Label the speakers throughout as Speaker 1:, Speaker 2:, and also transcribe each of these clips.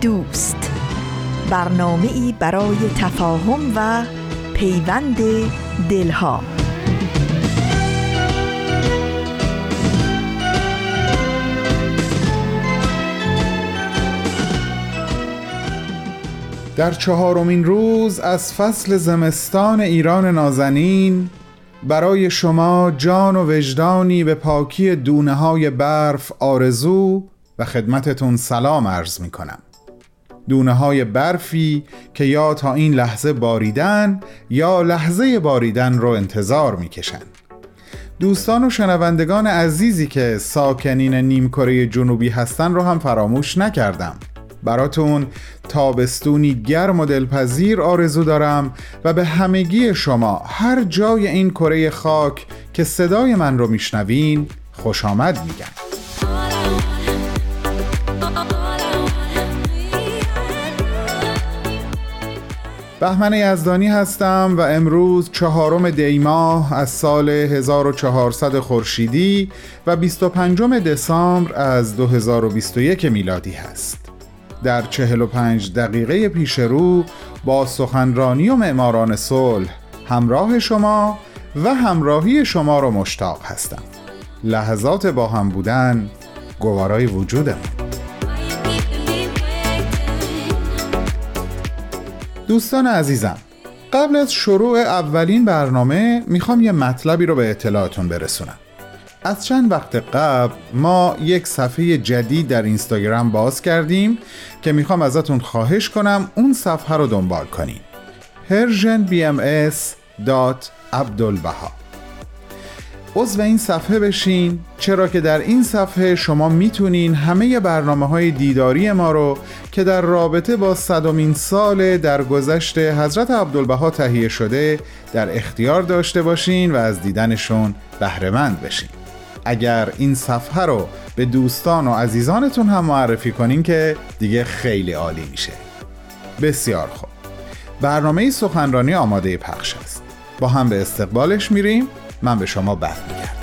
Speaker 1: دوست. برنامه ای برای تفاهم و پیوند دلها.
Speaker 2: در چهارمین روز از فصل زمستان ایران نازنین برای شما جان و وجدانی به پاکی دونه های برف آرزو و خدمتتون سلام عرض می کنم دونه های برفی که یا تا این لحظه باریدن یا لحظه باریدن رو انتظار می کشن. دوستان و شنوندگان عزیزی که ساکنین نیمکره جنوبی هستن رو هم فراموش نکردم براتون تابستونی گرم و دلپذیر آرزو دارم و به همگی شما هر جای این کره خاک که صدای من رو میشنوین خوش آمد میگم بهمن یزدانی هستم و امروز چهارم دیماه از سال 1400 خورشیدی و 25 دسامبر از 2021 میلادی هست. در 45 دقیقه پیش رو با سخنرانی و معماران صلح همراه شما و همراهی شما رو مشتاق هستم. لحظات با هم بودن گوارای وجودمون. دوستان عزیزم قبل از شروع اولین برنامه می‌خوام یه مطلبی رو به اطلاعتون برسونم. از چند وقت قبل ما یک صفحه جدید در اینستاگرام باز کردیم که می‌خوام ازتون خواهش کنم اون صفحه رو دنبال کنیم persianbms.abdulbaha عضو این صفحه بشین چرا که در این صفحه شما می‌تونین همه برنامه های دیداری ما رو که در رابطه با صدومین سال در گذشت حضرت عبدالبها تهیه شده در اختیار داشته باشین و از دیدنشون بهرهمند بشین. اگر این صفحه رو به دوستان و عزیزانتون هم معرفی کنین که دیگه خیلی عالی میشه. بسیار خوب. برنامه سخنرانی آماده پخش است. با هم به استقبالش میریم. من به شما برمیگردم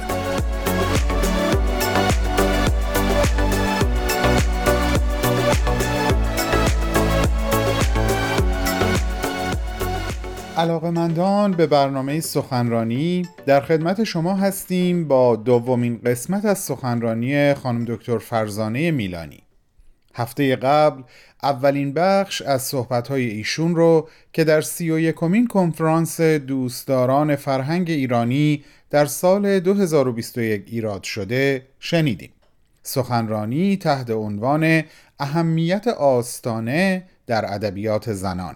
Speaker 2: علاقمندان به برنامه سخنرانی در خدمت شما هستیم با دومین قسمت از سخنرانی خانم دکتر فرزانه میلانی. هفته قبل اولین بخش از صحبتهای ایشون رو که در سی و یکمین کنفرانس دوستداران فرهنگ ایرانی در سال 2021 ایراد شده شنیدیم. سخنرانی تحت عنوان اهمیت آستانه در ادبیات زنان.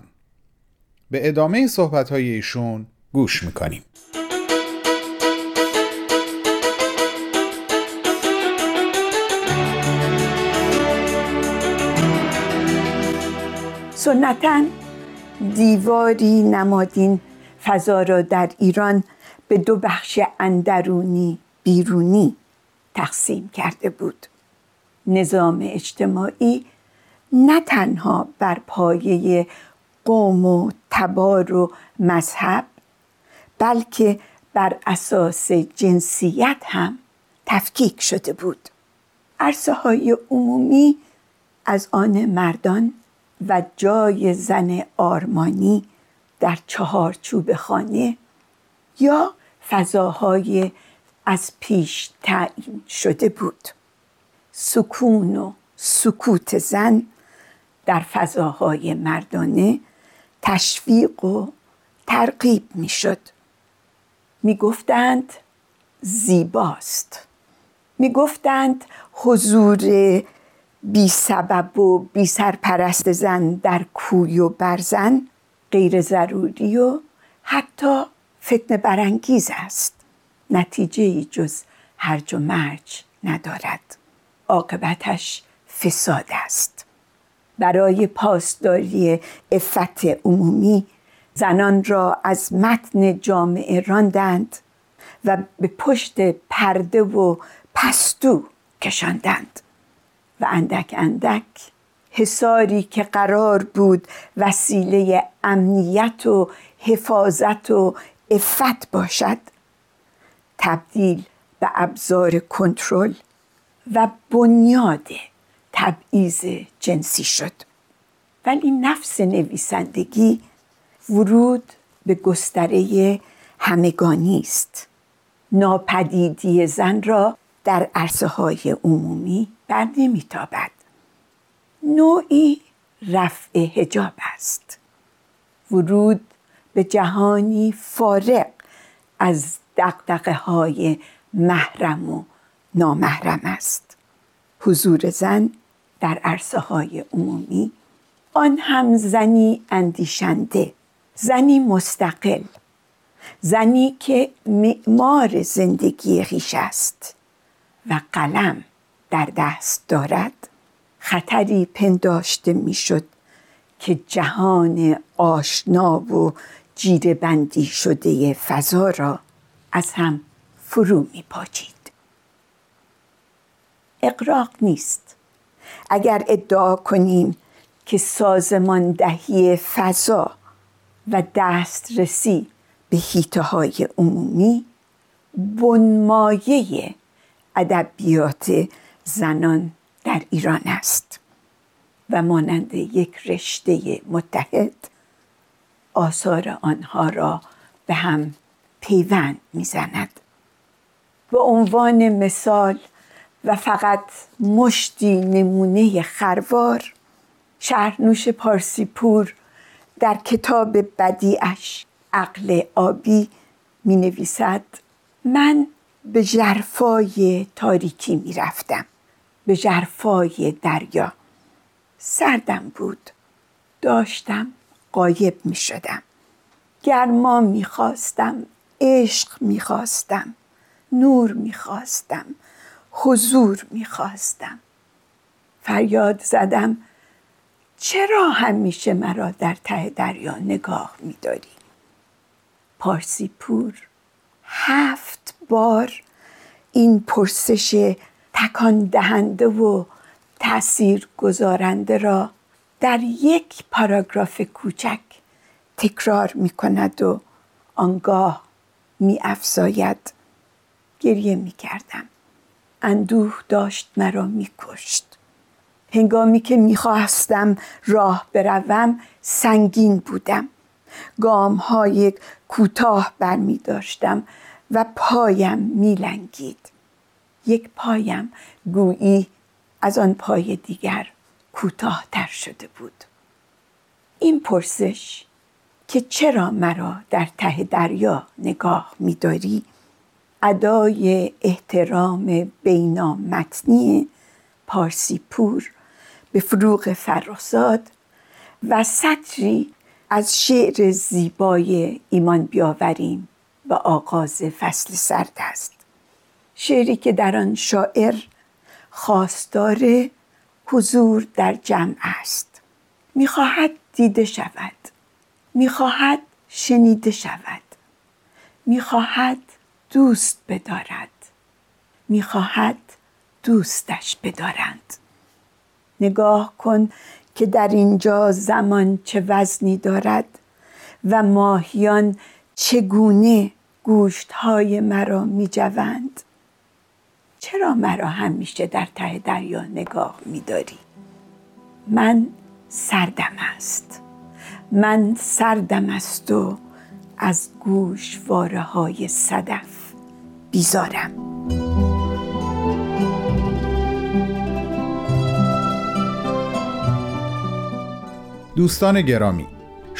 Speaker 2: به ادامه صحبتهای ایشون گوش می‌کنیم.
Speaker 3: سنتا دیواری نمادین فضا را در ایران به دو بخش اندرونی بیرونی تقسیم کرده بود. نظام اجتماعی نه تنها بر پایه قوم و تبار و مذهب بلکه بر اساس جنسیت هم تفکیک شده بود. عرصه های عمومی از آن مردان و جای زن آرمانی در چهارچوب خانه یا فضاهای از پیش تعیین شده بود. سکون و سکوت زن در فضاهای مردانه تشویق و ترغیب می‌شد. می‌گفتند زیباست. می‌گفتند حضور بی سبب و بی سرپرست زن در کوی و برزن غیر ضروری و حتی فتنه برانگیز است. نتیجه ای جز هرج و مرج ندارد. عاقبتش فساد است. برای پاسداری افت عمومی زنان را از متن جامعه راندند و به پشت پرده و پستو کشاندند. و اندک اندک. حساری که قرار بود وسیله امنیت و حفاظت و افت باشد. تبدیل به ابزار کنترل و بنیاد تبعیض جنسی شد. ولی نفس نویسندگی ورود به گستره همگانی است. ناپدیدی زن را در عرصه های عمومی بر نمیتابد. نوعی رفع هجاب است. ورود به جهانی فارغ از دقدقه های محرم و نامحرم است. حضور زن در عرصه های عمومی آن هم زنی اندیشنده زنی مستقل زنی که معمار زندگی خیش است. و قلم در دست دارد خطری پنداشته می‌شد که جهان آشنا و جیره بندی شده فضا را از هم فرو می پاچید. اقراق نیست اگر ادعا کنیم که سازمان دهی فضا و دسترسی به هیته های عمومی بنمایه ادبیات زنان در ایران است و مانند یک رشته متحد آثار آنها را به هم پیوند می‌زند. به عنوان مثال و فقط مشتی نمونه خروار شهرنوش پارسیپور در کتاب بدیعش عقل آبی می نویسد من به جرفای تاریکی می رفتم به جرفای دریا. سردم بود. داشتم قایب می شدم گرما می خواستم عشق می خواستم نور می خواستم حضور می خواستم فریاد زدم چرا همیشه مرا در ته دریا نگاه می داری؟ پارسی پور هفت بار این پرسش تکان دهنده و تأثیر گذارنده را در یک پاراگراف کوچک تکرار می کند و آنگاه می افزاید گریه می کردم اندوه داشت مرا می کشت هنگامی که می‌خواستم راه بروم سنگین بودم. گام های کوتاه بر می داشتم و پایم می لنگید. یک پایم گویی از آن پای دیگر کوتاهتر شده بود. این پرسش که چرا مرا در ته دریا نگاه میداری؟ ادای احترام بینامتنی پارسی پور به فروغ فرخزاد و سطری از شعر زیبای ایمان بیاوریم. و آغاز فصل سرد است. شعری که در آن شاعر خواستار حضور در جمع است. می‌خواهد دیده شود. می‌خواهد شنیده شود. می‌خواهد دوست بدارد. می‌خواهد دوستش بدارند. نگاه کن که در اینجا زمان چه وزنی دارد و ماهیان چگونه گوشت های مرا می جوند چرا مرا همیشه در ته دریا نگاه می داری؟ من سردم است. من سردم است و از گوشواره های صدف بیزارم.
Speaker 2: دوستان گرامی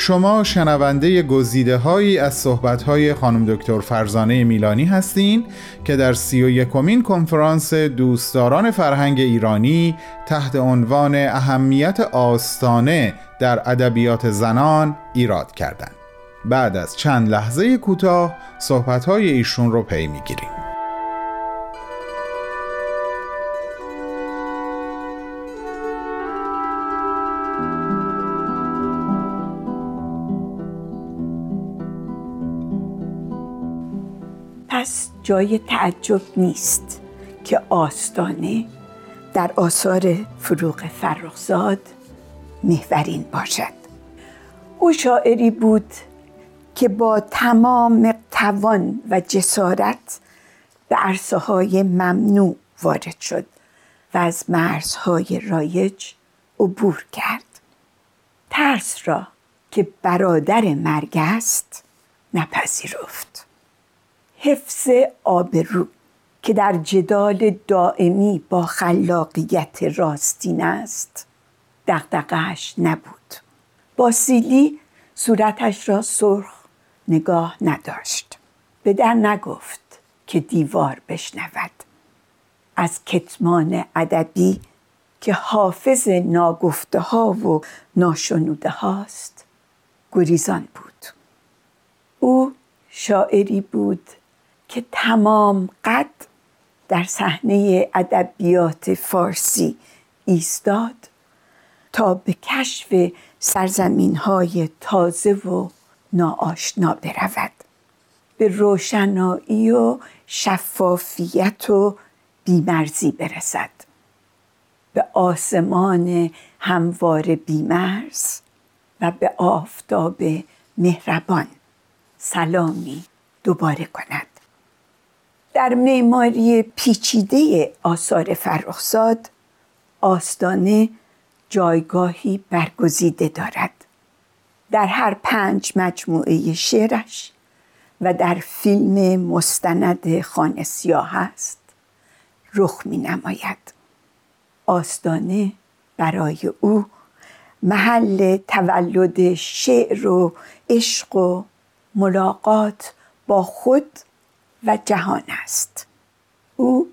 Speaker 2: شما شنونده گزیده هایی از صحبت های خانم دکتر فرزانه میلانی هستین که در سی و یکمین کنفرانس دوستداران فرهنگ ایرانی تحت عنوان اهمیت آستانه در ادبیات زنان ایراد کردند. بعد از چند لحظه کوتاه صحبت های ایشون رو پی می‌گیریم.
Speaker 3: جای تعجب نیست که آستانه در آثار فروغ فرخزاد محورین باشد. او شاعری بود که با تمام توان و جسارت به عرصه های ممنوع وارد شد و از مرزهای رایج عبور کرد. ترس را که برادر مرگ است نپذیرفت. حفظ آبرو که در جدال دائمی با خلاقیت راستین است. دقدقش نبود. با سیلی صورتش را سرخ نگاه نداشت. به در نگفت که دیوار بشنود. از کتمان ادبی که حافظ ناگفته ها و ناشنوده هاست گریزان بود. او شاعری بود که تمام قد در صحنه ادبیات فارسی ایستاد تا به کشف سرزمین های تازه و ناآشنا برود. به روشنایی و شفافیت و بیمرزی برسد. به آسمان هموار بیمرز و به آفتاب مهربان سلامی دوباره کند. در معماری پیچیده آثار فرخزاد آستانه جایگاهی برگزیده دارد. در هر پنج مجموعه شعرش و در فیلم مستند خانه سیاه است رخ می نماید. آستانه برای او محل تولد شعر و عشق و ملاقات با خود و جهان است. او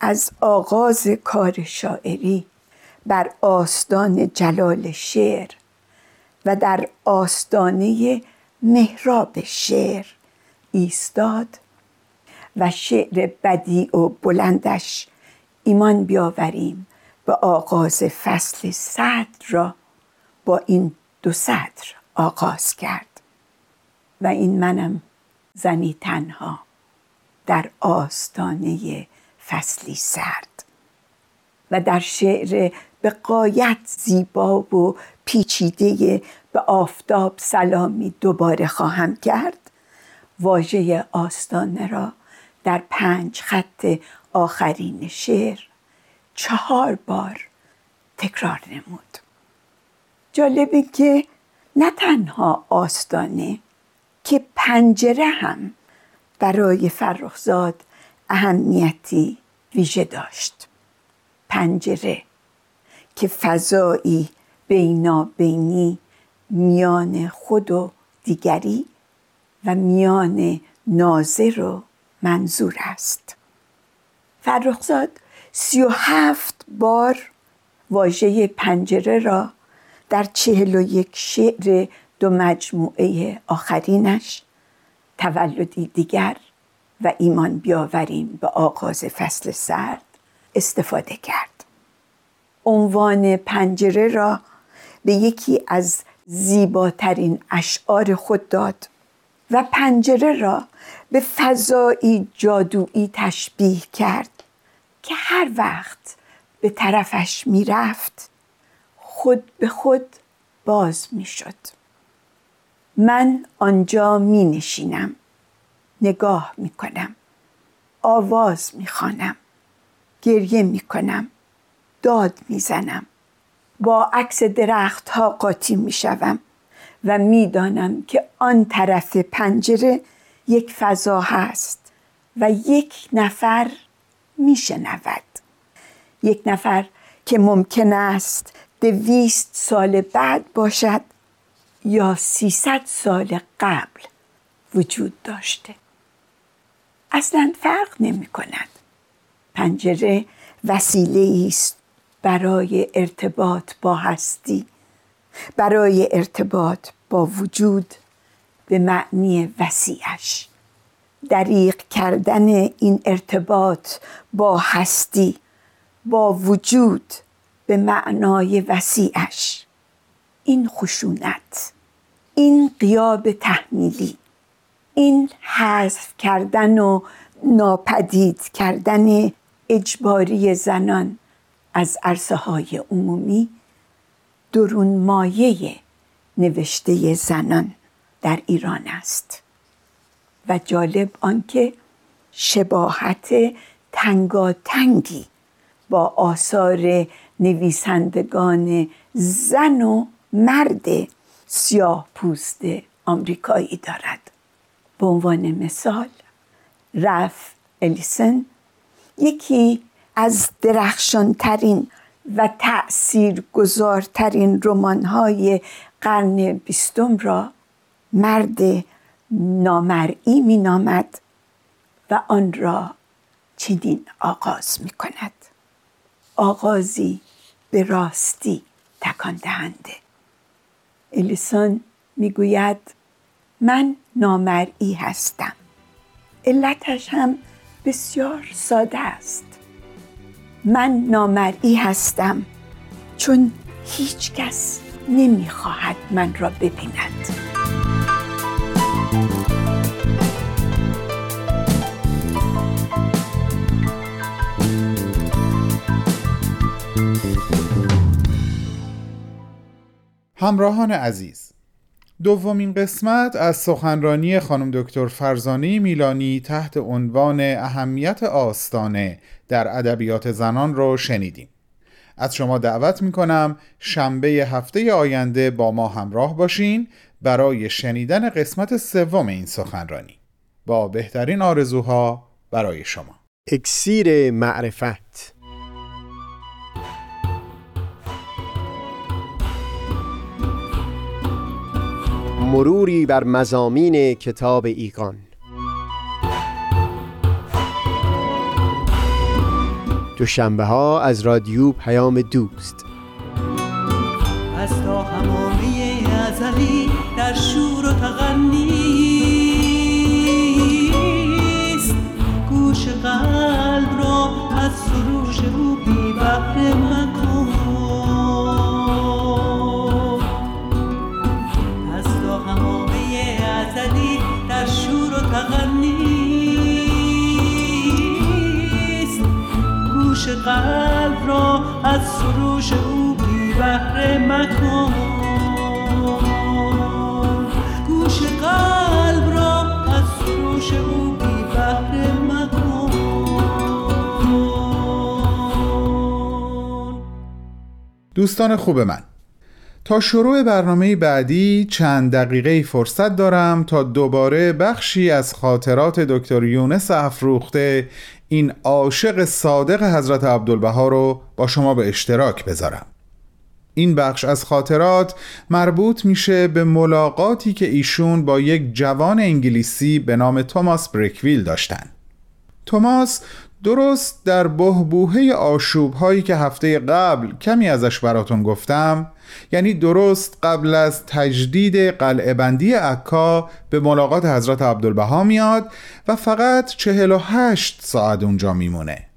Speaker 3: از آغاز کار شاعری بر آستان جلال شعر و در آستانه محراب شعر ایستاد و شعر بدی و بلندش ایمان بیاوریم به آغاز فصل صدر را با این دو سطر آغاز کرد. و این منم زنی تنها. در آستانه فصلی سرد و در شعر به قایت زیبا و پیچیده به آفتاب سلامی دوباره خواهم کرد. واژه آستانه را در پنج خط آخرین شعر چهار بار تکرار نمود. جالبه که نه تنها آستانه که پنجره هم برای فرخزاد اهمیتی ویژه داشت. پنجره که فضایی بینابینی میان خود و دیگری و میان ناظر و منظور است. فرخزاد سی و هفت بار واژه پنجره را در چهل و یک شعر دو مجموعه آخرینش تولدی دیگر و ایمان بیاوریم به آغاز فصل سرد استفاده کرد. عنوان پنجره را به یکی از زیباترین اشعار خود داد و پنجره را به فضایی جادویی تشبیه کرد که هر وقت به طرفش می‌رفت خود به خود باز می‌شد. من آنجا می نشینم نگاه می کنم آواز می خانم. گریه می کنم داد می زنم با عکس درخت ها قاطی می شوم و می‌دانم که آن طرف پنجره یک فضا هست و یک نفر میشنود. یک نفر که ممکن است دویست سال بعد باشد یا سیصد سال قبل وجود داشته. اصلا فرق نمی کند. پنجره وسیله است برای ارتباط با هستی برای ارتباط با وجود به معنی وسیعش. دریق کردن این ارتباط با هستی با وجود به معنای وسیعش. این خشونت این قیاب تحمیلی این حذف کردن و ناپدید کردن اجباری زنان از عرصه های عمومی درون مایه نوشته زنان در ایران است. و جالب آنکه شباهت تنگاتنگی با آثار نویسندگان زن و مرد سیاه پوست آمریکایی دارد. به عنوان مثال رف الیسن یکی از درخشانترین و تأثیر گذارترین رمانهای قرن بیستم را مرد نامرئی می نامد و آن را چنین آغاز می کند آغازی به راستی تکان دهنده. الیسون می‌گوید من نامرئی هستم. علتش هم بسیار ساده است. من نامرئی هستم چون هیچ کس نمی‌خواهد من را ببیند.
Speaker 2: همراهان عزیز دومین قسمت از سخنرانی خانم دکتر فرزانه میلانی تحت عنوان اهمیت آستانه در ادبیات زنان رو شنیدیم. از شما دعوت می کنم شنبه هفته آینده با ما همراه باشین برای شنیدن قسمت سوم این سخنرانی. با بهترین آرزوها برای شما.
Speaker 4: اکسیر معرفت. مروری بر مزامین کتاب ایقان. دوشنبه ها از رادیو پیام دوست.
Speaker 5: از تا همامه ازلی در شور و تغنیست گوش قلب را از سروش او بی بحر مکن قلب را از سروش او بی بهره مکن. گوش قلب را از سروش او بی بهره مکن.
Speaker 2: دوستان خوب من. تا شروع برنامه بعدی چند دقیقه فرصت دارم تا دوباره بخشی از خاطرات دکتر یونس افروخته این عاشق صادق حضرت عبدالبها رو با شما به اشتراک بذارم. این بخش از خاطرات مربوط میشه به ملاقاتی که ایشون با یک جوان انگلیسی به نام توماس بریکویل داشتن. توماس درست در بهبوهه آشوب هایی که هفته قبل کمی ازش براتون گفتم یعنی درست قبل از تجدید قلعه بندی عکا به ملاقات حضرت عبدالبها میاد و فقط 48 ساعت اونجا میمونه.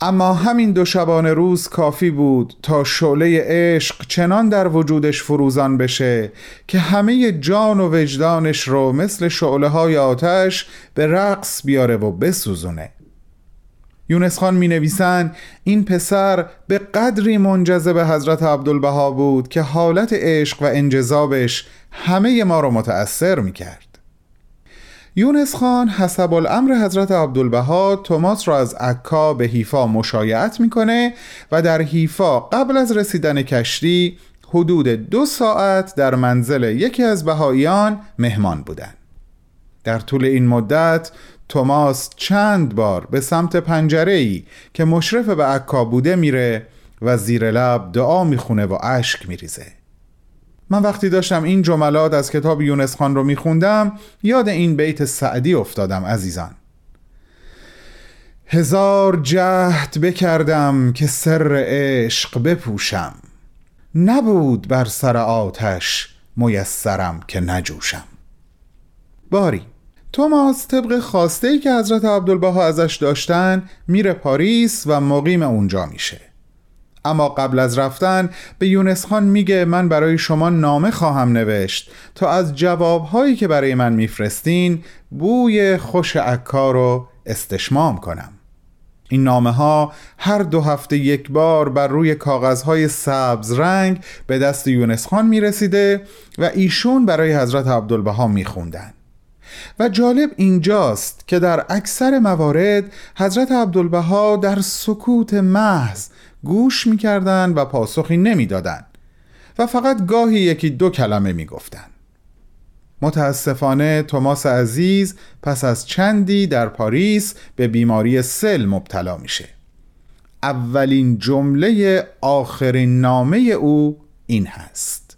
Speaker 2: اما همین دو شبانه روز کافی بود تا شعله عشق چنان در وجودش فروزان بشه که همه جان و وجدانش رو مثل شعله های آتش به رقص بیاره و بسوزونه. یونس خان می نویسن این پسر به قدری منجذب حضرت عبدالبها بود که حالت عشق و انجذابش همه ما رو متأثر می کرد یونس خان حسب الامر حضرت عبدالبها توماس را از عکا به حیفا مشایعت می‌کنه و در حیفا قبل از رسیدن کشتی حدود دو ساعت در منزل یکی از بهاییان مهمان بودند. در طول این مدت توماس چند بار به سمت پنجره ای که مشرف به عکا بوده میره و زیر لب دعا می‌خونه و اشک میریزه. من وقتی داشتم این جملات از کتاب یونس خان رو میخوندم یاد این بیت سعدی افتادم عزیزان. هزار جهد بکردم که سر عشق بپوشم. نبود بر سر آتش میسرم که نجوشم. باری. توماس طبق خواسته ای که حضرت عبدالبها ازش داشتن میره پاریس و مقیم اونجا میشه اما قبل از رفتن به یونس خان میگه من برای شما نامه خواهم نوشت تا از جوابهایی که برای من میفرستین بوی خوش عکا رو استشمام کنم این نامه ها هر دو هفته یک بار بر روی کاغذهای سبز رنگ به دست یونس خان می رسیده و ایشون برای حضرت عبدالبها می خوندن. و جالب اینجاست که در اکثر موارد حضرت عبدالبها در سکوت محض گوش می‌کردند و پاسخی نمی‌دادند و فقط گاهی یکی دو کلمه می‌گفتند. متاسفانه توماس عزیز پس از چندی در پاریس به بیماری سل مبتلا میشه. اولین جمله آخرین نامه او این هست.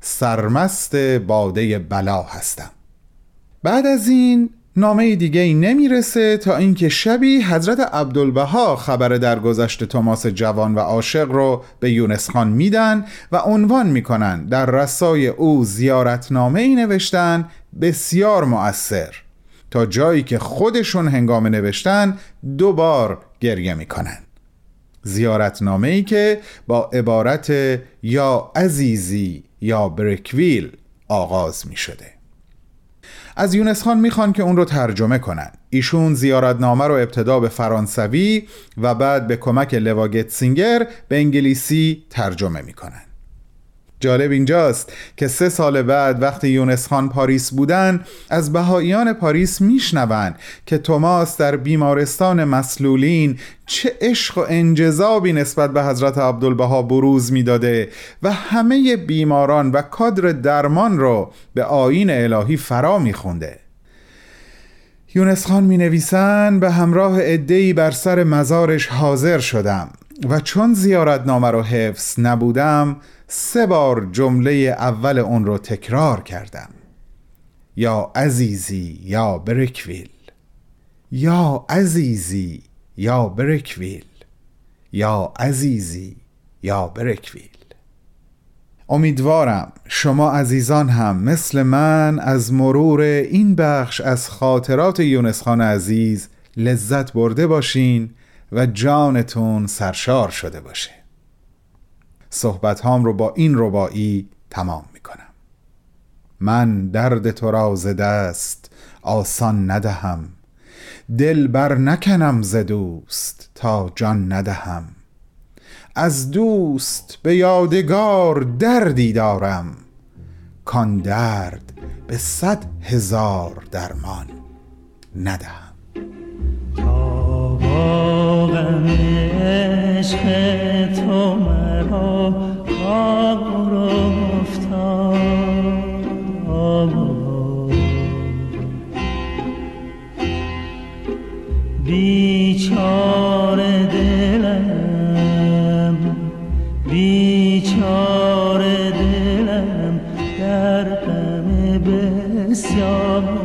Speaker 2: سرمست باده بلا هستم. بعد از این نامه دیگه ای نمی‌رسه تا اینکه شبی حضرت عبدالبها خبر درگذشت توماس جوان و عاشق رو به یونس خان میدن و عنوان می‌کنن در رسای او زیارتنامه ای نوشتن بسیار مؤثر. تا جایی که خودشون هنگام نوشتن دو بار گریه می‌کنن. زیارتنامه ای که با عبارت یا عزیزی یا برکویل آغاز می شده از یونس خان می‌خوان که اون رو ترجمه کنن. ایشون زیارتنامه رو ابتدا به فرانسوی و بعد به کمک لوا گتسینگر به انگلیسی ترجمه می‌کنن. جالب اینجاست که سه سال بعد وقتی یونس خان پاریس بودن از بهاییان پاریس میشنون که توماس در بیمارستان مسلولین چه عشق و انجذابی نسبت به حضرت عبدالبها بروز می‌داده و همه بیماران و کادر درمان رو به آیین الهی فرا میخونده. یونس خان می نویسن به همراه ادهی بر سر مزارش حاضر شدم و چون زیارتنامه رو حفظ نبودم سه بار جمله اول اون رو تکرار کردم. یا عزیزی یا برکویل. یا عزیزی یا برکویل. یا عزیزی یا برکویل. امیدوارم شما عزیزان هم مثل من از مرور این بخش از خاطرات یونس خان عزیز لذت برده باشین و جانتون سرشار شده باشه. صحبت هام رو با این ربایی تمام می‌کنم. من درد تو را ز دست آسان ندهم. دل بر نکنم ز دوست تا جان ندهم. از دوست به یادگار دردی دارم. کان درد به صد هزار درمان ندهم.
Speaker 6: غم عشق تو مرا افتاد. بیچاره دلم بیچاره دلم در غم بسیار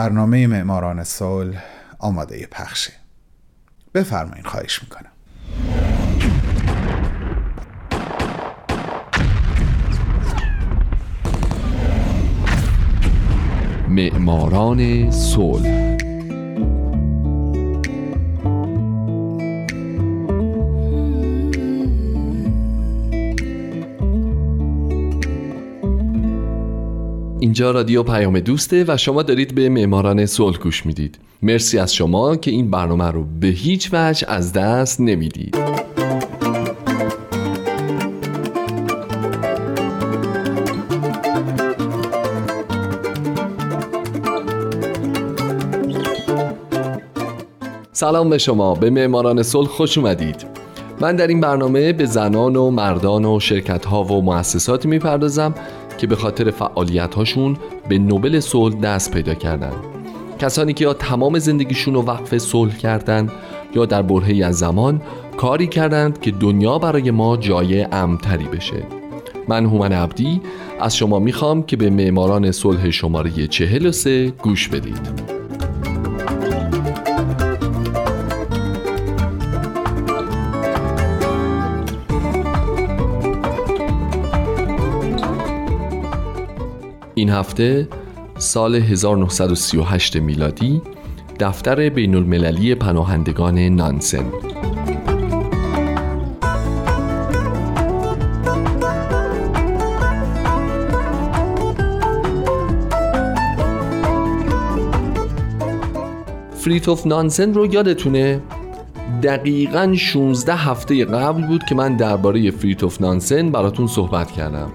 Speaker 2: برنامه معماران صلح آماده پخشه بفرمایین خواهش می‌کنم.
Speaker 7: معماران صلح اینجا رادیو پیام دوسته و شما دارید به معماران صلح گوش می‌دید. مرسی از شما که این برنامه رو به هیچ وجه از دست نمی‌دید. سلام به شما. به معماران صلح خوش اومدید. من در این برنامه به زنان و مردان و شرکت ها و مؤسساتی می‌پردازم که به خاطر فعالیت هاشون به نوبل صلح دست پیدا کردن. کسانی که یا تمام زندگیشون رو وقف صلح کردند یا در برهی از زمان کاری کردند که دنیا برای ما جای امتری بشه. من هومن عبدی از شما می‌خوام که به معماران صلح شماره 43 گوش بدید. این هفته سال 1938 میلادی دفتر بین المللی پناهندگان نانسن. فریتوف نانسن رو یادتونه؟ دقیقا 16 هفته قبل بود که من درباره فریتوف نانسن براتون صحبت کردم.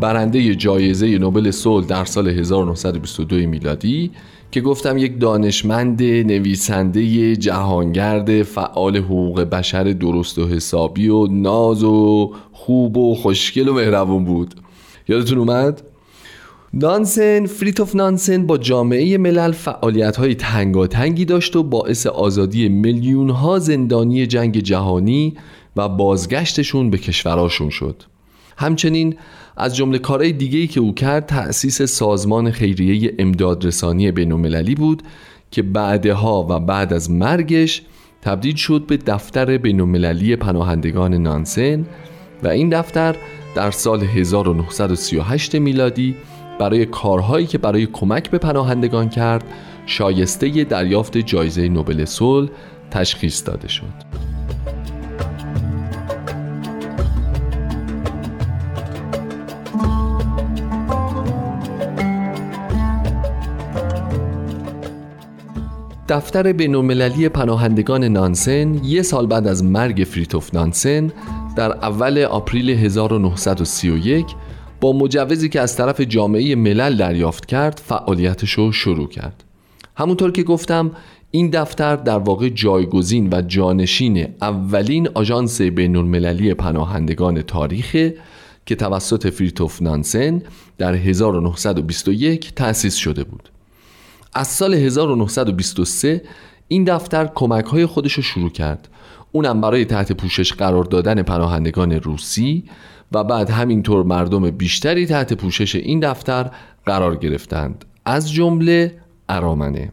Speaker 7: برنده جایزه نوبل صلح در سال 1922 میلادی که گفتم یک دانشمند نویسنده جهانگرد فعال حقوق بشر درست و حسابی و ناز و خوب و خوشگل و مهربون بود یادتون اومد؟ نانسن فریتوف نانسن با جامعه ملل فعالیت های تنگاتنگی داشت و باعث آزادی میلیون ها زندانی جنگ جهانی و بازگشتشون به کشوراشون شد همچنین از جمله کارهای دیگه‌ای که او کرد تأسیس سازمان خیریه امدادرسانی بین‌المللی بود که بعدها و بعد از مرگش تبدیل شد به دفتر بین‌المللی پناهندگان نانسن و این دفتر در سال 1938 میلادی برای کارهایی که برای کمک به پناهندگان کرد شایسته دریافت جایزه نوبل صلح تشخیص داده شد. دفتر بینالمللی پناهندگان نانسن یه سال بعد از مرگ فریتوف نانسن در اول آپریل 1931 با مجوزی که از طرف جامعه ملل دریافت کرد فعالیتش رو شروع کرد. همونطور که گفتم این دفتر در واقع جایگزین و جانشین اولین آژانس بین المللی پناهندگان تاریخ که توسط فریتوف نانسن در 1921 تأسیس شده بود. از سال 1923 این دفتر کمک های خودش رو شروع کرد. اونم برای تحت پوشش قرار دادن پناهندگان روسی و بعد همینطور مردم بیشتری تحت پوشش این دفتر قرار گرفتند. از جمله ارامنه.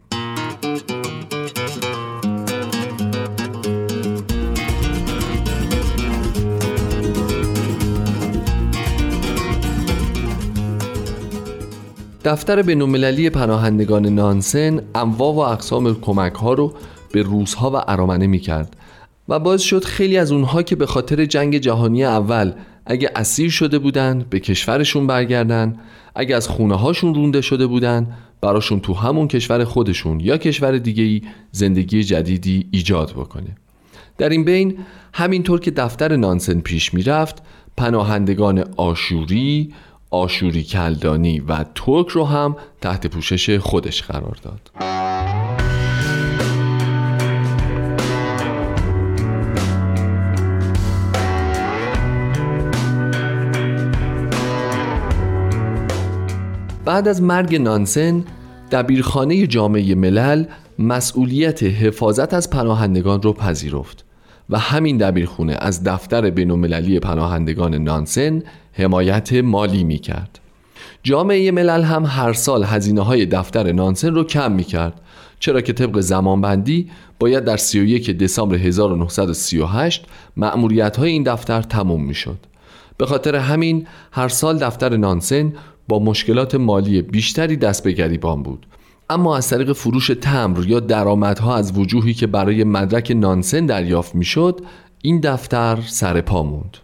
Speaker 7: دفتر بینالمللی پناهندگان نانسن انواع و اقسام کمک ها رو به روزها و ارامنه می کرد و باعث شد خیلی از اونها که به خاطر جنگ جهانی اول اگه اسیر شده بودن به کشورشون برگردن اگه از خونه هاشون رونده شده بودن براشون تو همون کشور خودشون یا کشور دیگه ای زندگی جدیدی ایجاد بکنه. در این بین همینطور که دفتر نانسن پیش می‌رفت پناهندگان آشوری، آشوری کلدانی و ترک رو هم تحت پوشش خودش قرار داد. بعد از مرگ نانسن دبیرخانه جامعه ملل مسئولیت حفاظت از پناهندگان رو پذیرفت. و همین دبیرخونه از دفتر بینالمللی پناهندگان نانسن حمایت مالی می کرد. جامعه ملل هم هر سال هزینه های دفتر نانسن رو کم می کرد چرا که طبق زمانبندی باید در 31 دسامبر 1938 مأموریت های این دفتر تموم می شد. به خاطر همین هر سال دفتر نانسن با مشکلات مالی بیشتری دست به گریبان بود اما از طریق فروش تمر یا درآمدها از وجوهی که برای مدرک نانسن دریافت می‌شد این دفتر سر پا موند.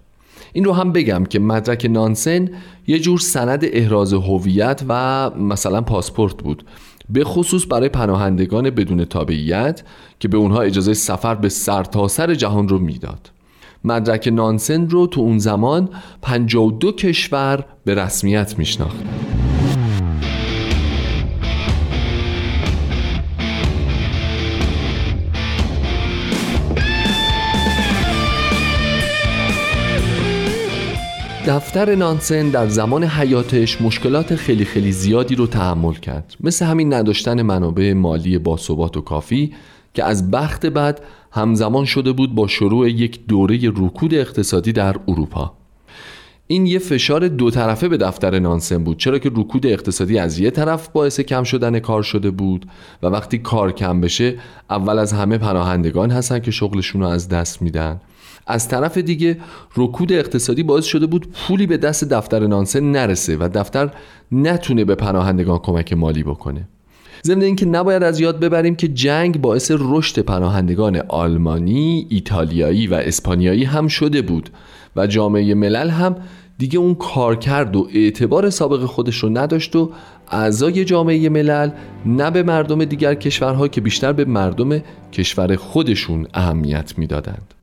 Speaker 7: این رو هم بگم که مدرک نانسن یه جور سند احراز هویت و مثلا پاسپورت بود. به خصوص برای پناهندگان بدون تابعیت که به اونها اجازه سفر به سرتاسر سر جهان رو می‌داد. مدرک نانسن رو تو اون زمان 52 کشور به رسمیت میشناخت. دفتر نانسن در زمان حیاتش مشکلات خیلی خیلی زیادی رو تحمل کرد. مثل همین نداشتن منابع مالی باثبات و کافی که از بخت بعد همزمان شده بود با شروع یک دوره رکود اقتصادی در اروپا. این یه فشار دو طرفه به دفتر نانسن بود. چرا که رکود اقتصادی از یه طرف باعث کم شدن کار شده بود و وقتی کار کم بشه اول از همه پناهندگان هستن که شغلشون رو از دست میدن. از طرف دیگه رکود اقتصادی باعث شده بود پولی به دست دفتر نانسن نرسه و دفتر نتونه به پناهندگان کمک مالی بکنه ضمن اینکه نباید از یاد ببریم که جنگ باعث رشد پناهندگان آلمانی، ایتالیایی و اسپانیایی هم شده بود و جامعه ملل هم دیگه اون کارکرد و اعتبار سابق خودش رو نداشت و اعضای جامعه ملل نه به مردم دیگر کشورها که بیشتر به مردم کشور خودشون اهمیت می‌دادند.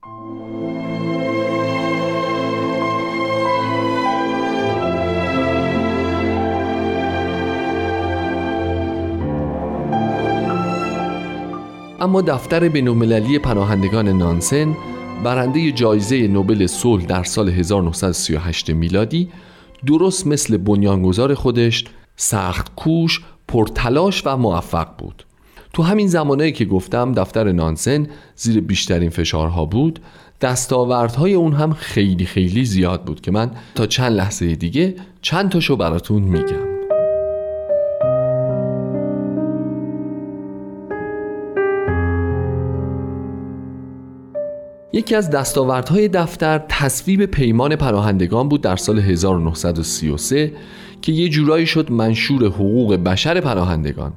Speaker 7: اما دفتر بینالمللی پناهندگان نانسن برنده جایزه نوبل صلح در سال 1938 میلادی درست مثل بنیانگذار خودش سخت کوش، پرتلاش و موفق بود. تو همین زمانهایی که گفتم دفتر نانسن زیر بیشترین فشارها بود دستاوردهای اون هم خیلی خیلی زیاد بود که من تا چند لحظه دیگه چند تاشو براتون میگم. یکی از دستاوردهای دفتر تصویب پیمان پناهندگان بود در سال 1933 که یه جورایی شد منشور حقوق بشر پناهندگان.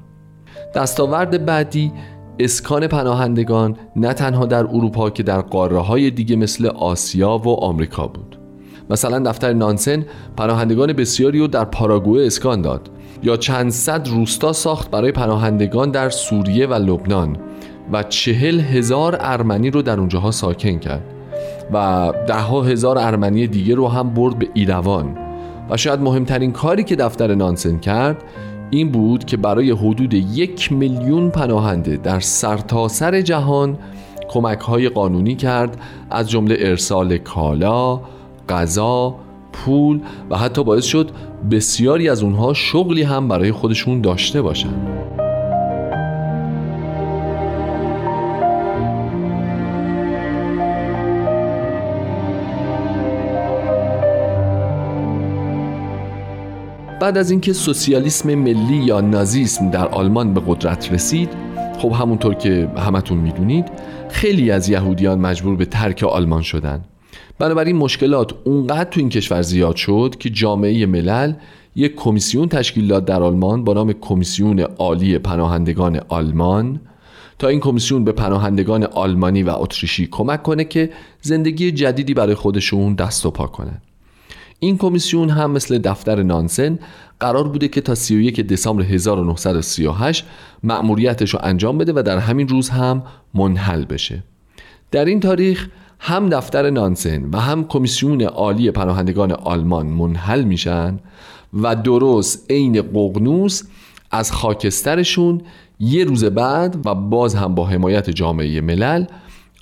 Speaker 7: دستاورد بعدی اسکان پناهندگان نه تنها در اروپا که در قاره های دیگه مثل آسیا و آمریکا بود. مثلا دفتر نانسن پناهندگان بسیاری رو در پاراگوئه اسکان داد یا چند صد روستا ساخت برای پناهندگان در سوریه و لبنان. و چهل هزار ارمنی رو در اونجاها ساکن کرد و ده هزار ارمنی دیگه رو هم برد به ایروان و شاید مهمترین کاری که دفتر نانسن کرد این بود که برای حدود یک میلیون پناهنده در سرتاسر سر جهان کمک های قانونی کرد از جمله ارسال کالا، غذا، پول و حتی باعث شد بسیاری از اونها شغلی هم برای خودشون داشته باشند. بعد از اینکه سوسیالیسم ملی یا نازیسم در آلمان به قدرت رسید خب همونطور که همتون می‌دونید خیلی از یهودیان مجبور به ترک آلمان شدن. بنابراین مشکلات اونقدر تو این کشور زیاد شد که جامعه ملل یک کمیسیون تشکیل داد در آلمان با نام کمیسیون عالی پناهندگان آلمان. تا این کمیسیون به پناهندگان آلمانی و اتریشی کمک کنه که زندگی جدیدی برای خودشون دست و پا کنن این کمیسیون هم مثل دفتر نانسن قرار بوده که تا 31 دسامبر 1938 مأموریتش رو انجام بده و در همین روز هم منحل بشه. در این تاریخ هم دفتر نانسن و هم کمیسیون عالی پناهندگان آلمان منحل میشن و درست عین ققنوس از خاکسترشون یه روز بعد و باز هم با حمایت جامعه ملل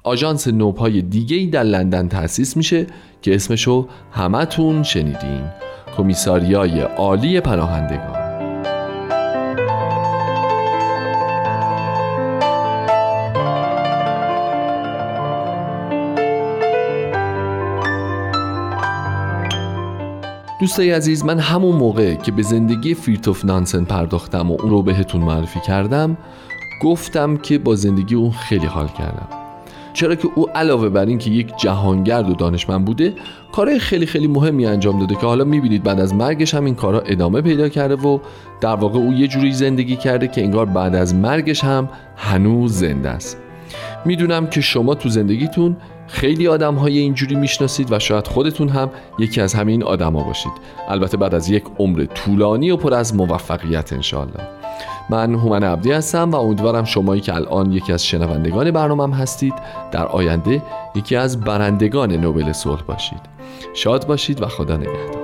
Speaker 7: آژانس نوپای دیگه در لندن تأسیس میشه که اسمشو همتون شنیدین. کمیساریای عالی پناهندگان. دوستای عزیز من همون موقع که به زندگی فیرتوف نانسن پرداختم و اون رو بهتون معرفی کردم گفتم که با زندگی اون خیلی حال کردم. چرا که او علاوه بر این که یک جهانگرد و دانشمند بوده کارهای خیلی خیلی مهمی انجام داده که حالا می‌بینید بعد از مرگش هم این کارها ادامه پیدا کرده و در واقع او یه جوری زندگی کرده که انگار بعد از مرگش هم هنوز زنده است. می‌دونم که شما تو زندگیتون خیلی آدم های اینجوری می‌شناسید و شاید خودتون هم یکی از همین آدما باشید. البته بعد از یک عمر طولانی و پر از موفقیت انشالله من هومن عبدی هستم و امیدوارم شمایی که الان یکی از شنوندگان برنامهم هستید در آینده یکی از برندگان نوبل صلح باشید. شاد باشید و خدا نگهدار.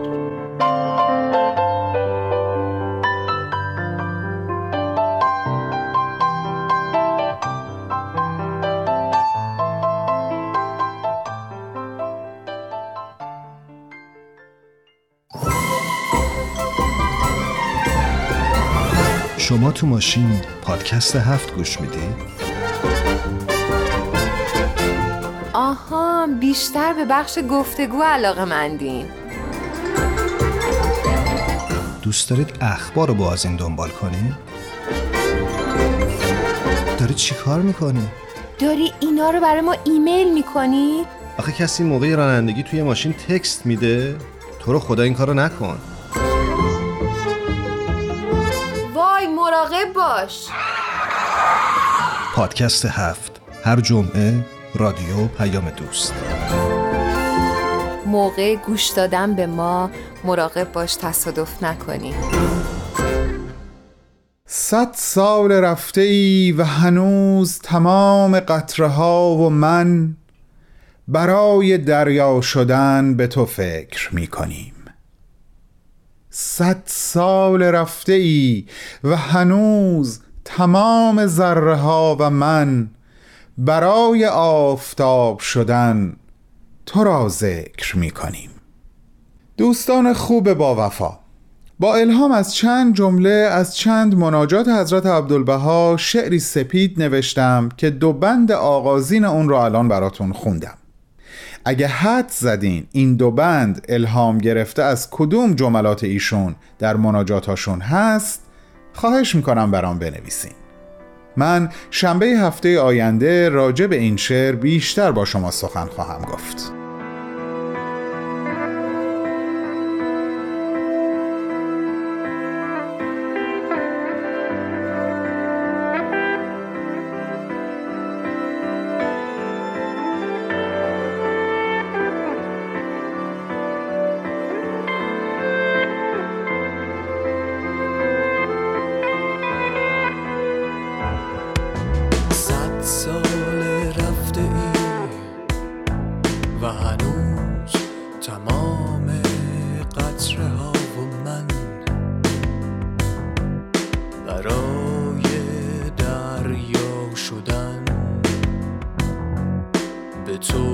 Speaker 8: شما تو ماشین پادکست هفت گوش میدی؟
Speaker 9: آها بیشتر به بخش گفتگو علاقه مندین
Speaker 8: دوست دارید اخبار رو با از این دنبال کنی؟ داری چی کار می‌کنی؟
Speaker 9: داری اینا رو برای ما ایمیل می‌کنی؟
Speaker 8: آخه کسی موقع رانندگی توی ماشین تکست میده؟ تو رو خدا این کارو نکن
Speaker 9: مراقب باش.
Speaker 8: پادکست هفت. هر جمعه رادیو پیام دوست.
Speaker 9: موقع گوش دادن به ما مراقب باش تصادف نکنی.
Speaker 2: صد سال رفته ای و هنوز تمام قطره ها و من برای دریا شدن به تو فکر می کنیم صد سال رفته ای و هنوز تمام ذره ها و من برای آفتاب شدن تو را ذکر می کنیم دوستان خوب با وفا. با الهام از چند جمله از چند مناجات حضرت عبدالبها شعری سپید نوشتم که دو بند آغازین اون رو الان براتون خوندم. اگه حد زدین این دو بند الهام گرفته از کدوم جملات ایشون در مناجاتاشون هست؟ خواهش می‌کنم برام بنویسین. من شنبه هفته آینده راجع به این شعر بیشتر با شما سخن خواهم گفت.
Speaker 5: به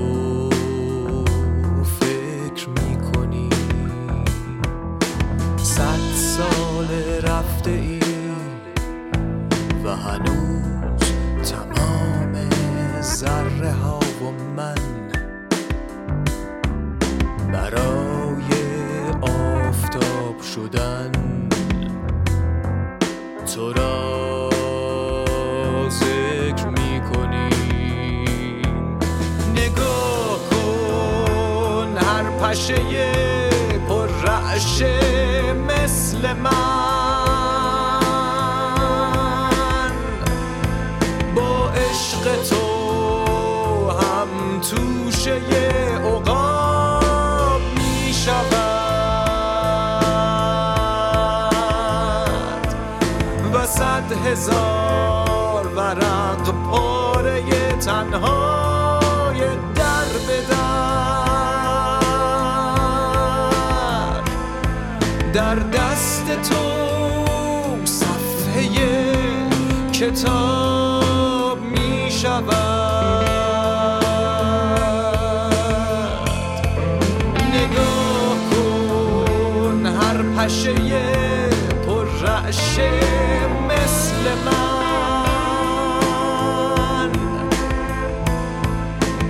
Speaker 5: پشه پر
Speaker 10: رعشه مثل من.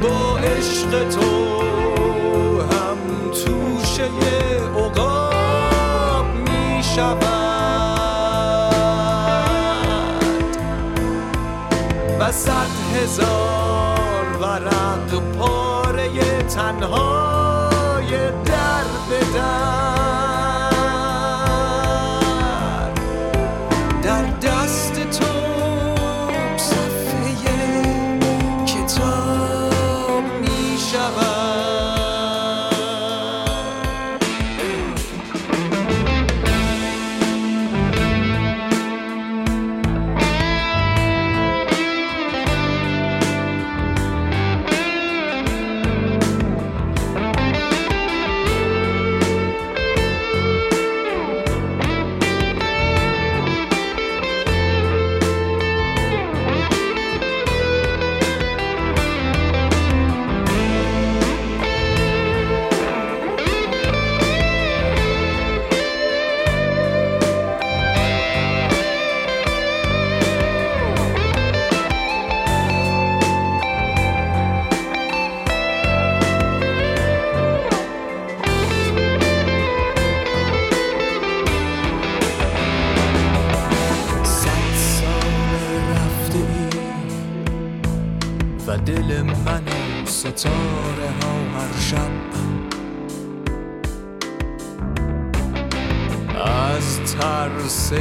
Speaker 10: با عشق تو هم توشه عقاب می شود. و صد هزار ورق پاره تنهای در به در ستاره ها هر شب. از ترس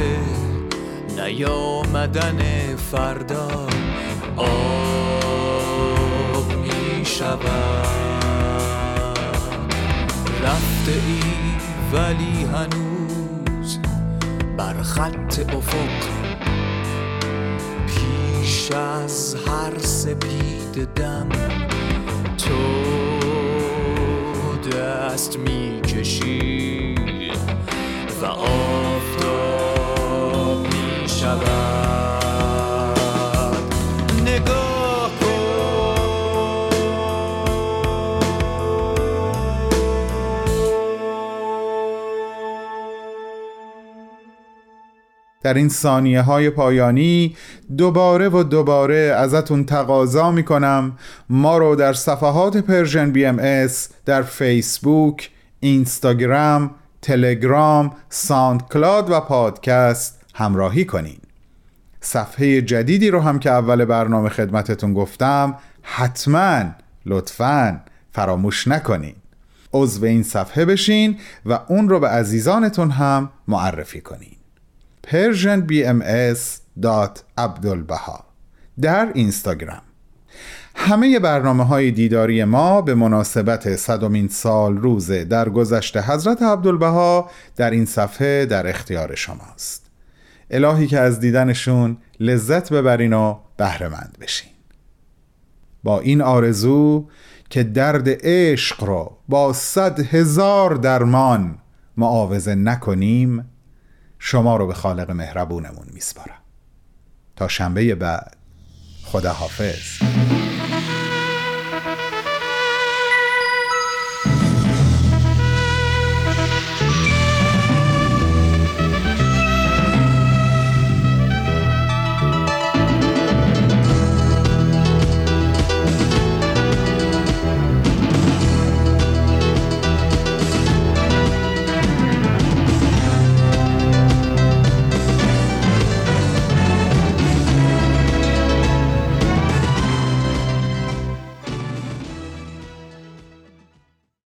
Speaker 10: نیامدن فردا آب می شود رفته ای ولی هنوز بر خط افق. پیش از هر سپید دم تو دست می‌کشی و آفتاب می شود نگاه
Speaker 2: در این ثانیه های پایانی دوباره و دوباره ازتون تقاضا می‌کنم. ما رو در صفحات Persian BMS در فیسبوک، اینستاگرام، تلگرام، ساوند کلاد و پادکست همراهی کنین. صفحه جدیدی رو هم که اول برنامه خدمتتون گفتم حتما لطفا فراموش نکنین. عضو این صفحه بشین و اون رو به عزیزانتون هم معرفی کنین. persianbms.abdulbaha در اینستاگرام. همه برنامه های دیداری ما به مناسبت صدمین سال روز در گذشته حضرت عبدالبها در این صفحه در اختیار شماست. الهی که از دیدنشون لذت ببرین و بهرهمند بشین. با این آرزو که درد عشق رو با صد هزار درمان معاوضه نکنیم شما رو به خالق مهربونمون میسپارم. تا شنبه بعد. خدا حافظ